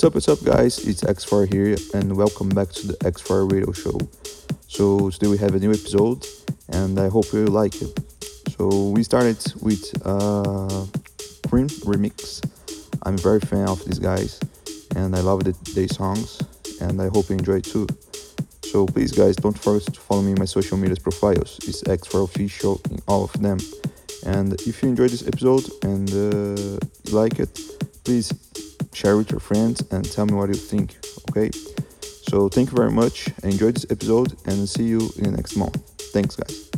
What's up, what's up, guys? It's X4 here, and welcome back to the X4 Radio Show. So, today we have a new episode, and I hope you like it. So, we started with uh, Cream Remix. I'm a very fan of these guys, and I love the, their songs, and I hope you enjoy it too. So, please, guys, don't forget to follow me in my social media profiles. It's X4 Official in all of them. And if you enjoyed this episode and uh, like it, please share with your friends, and tell me what you think. Okay? So, thank you very much. Enjoy this episode, and see you in the next month. Thanks, guys.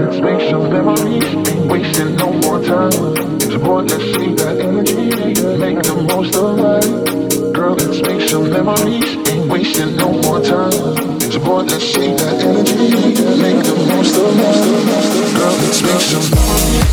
let's make some memories. Ain't wasting no more time. It's important to save that energy. Make the most of life. Girl, let's make some memories. Ain't wasting no more time. It's important to save that energy. Make the most of life. Girl, let's make some memories.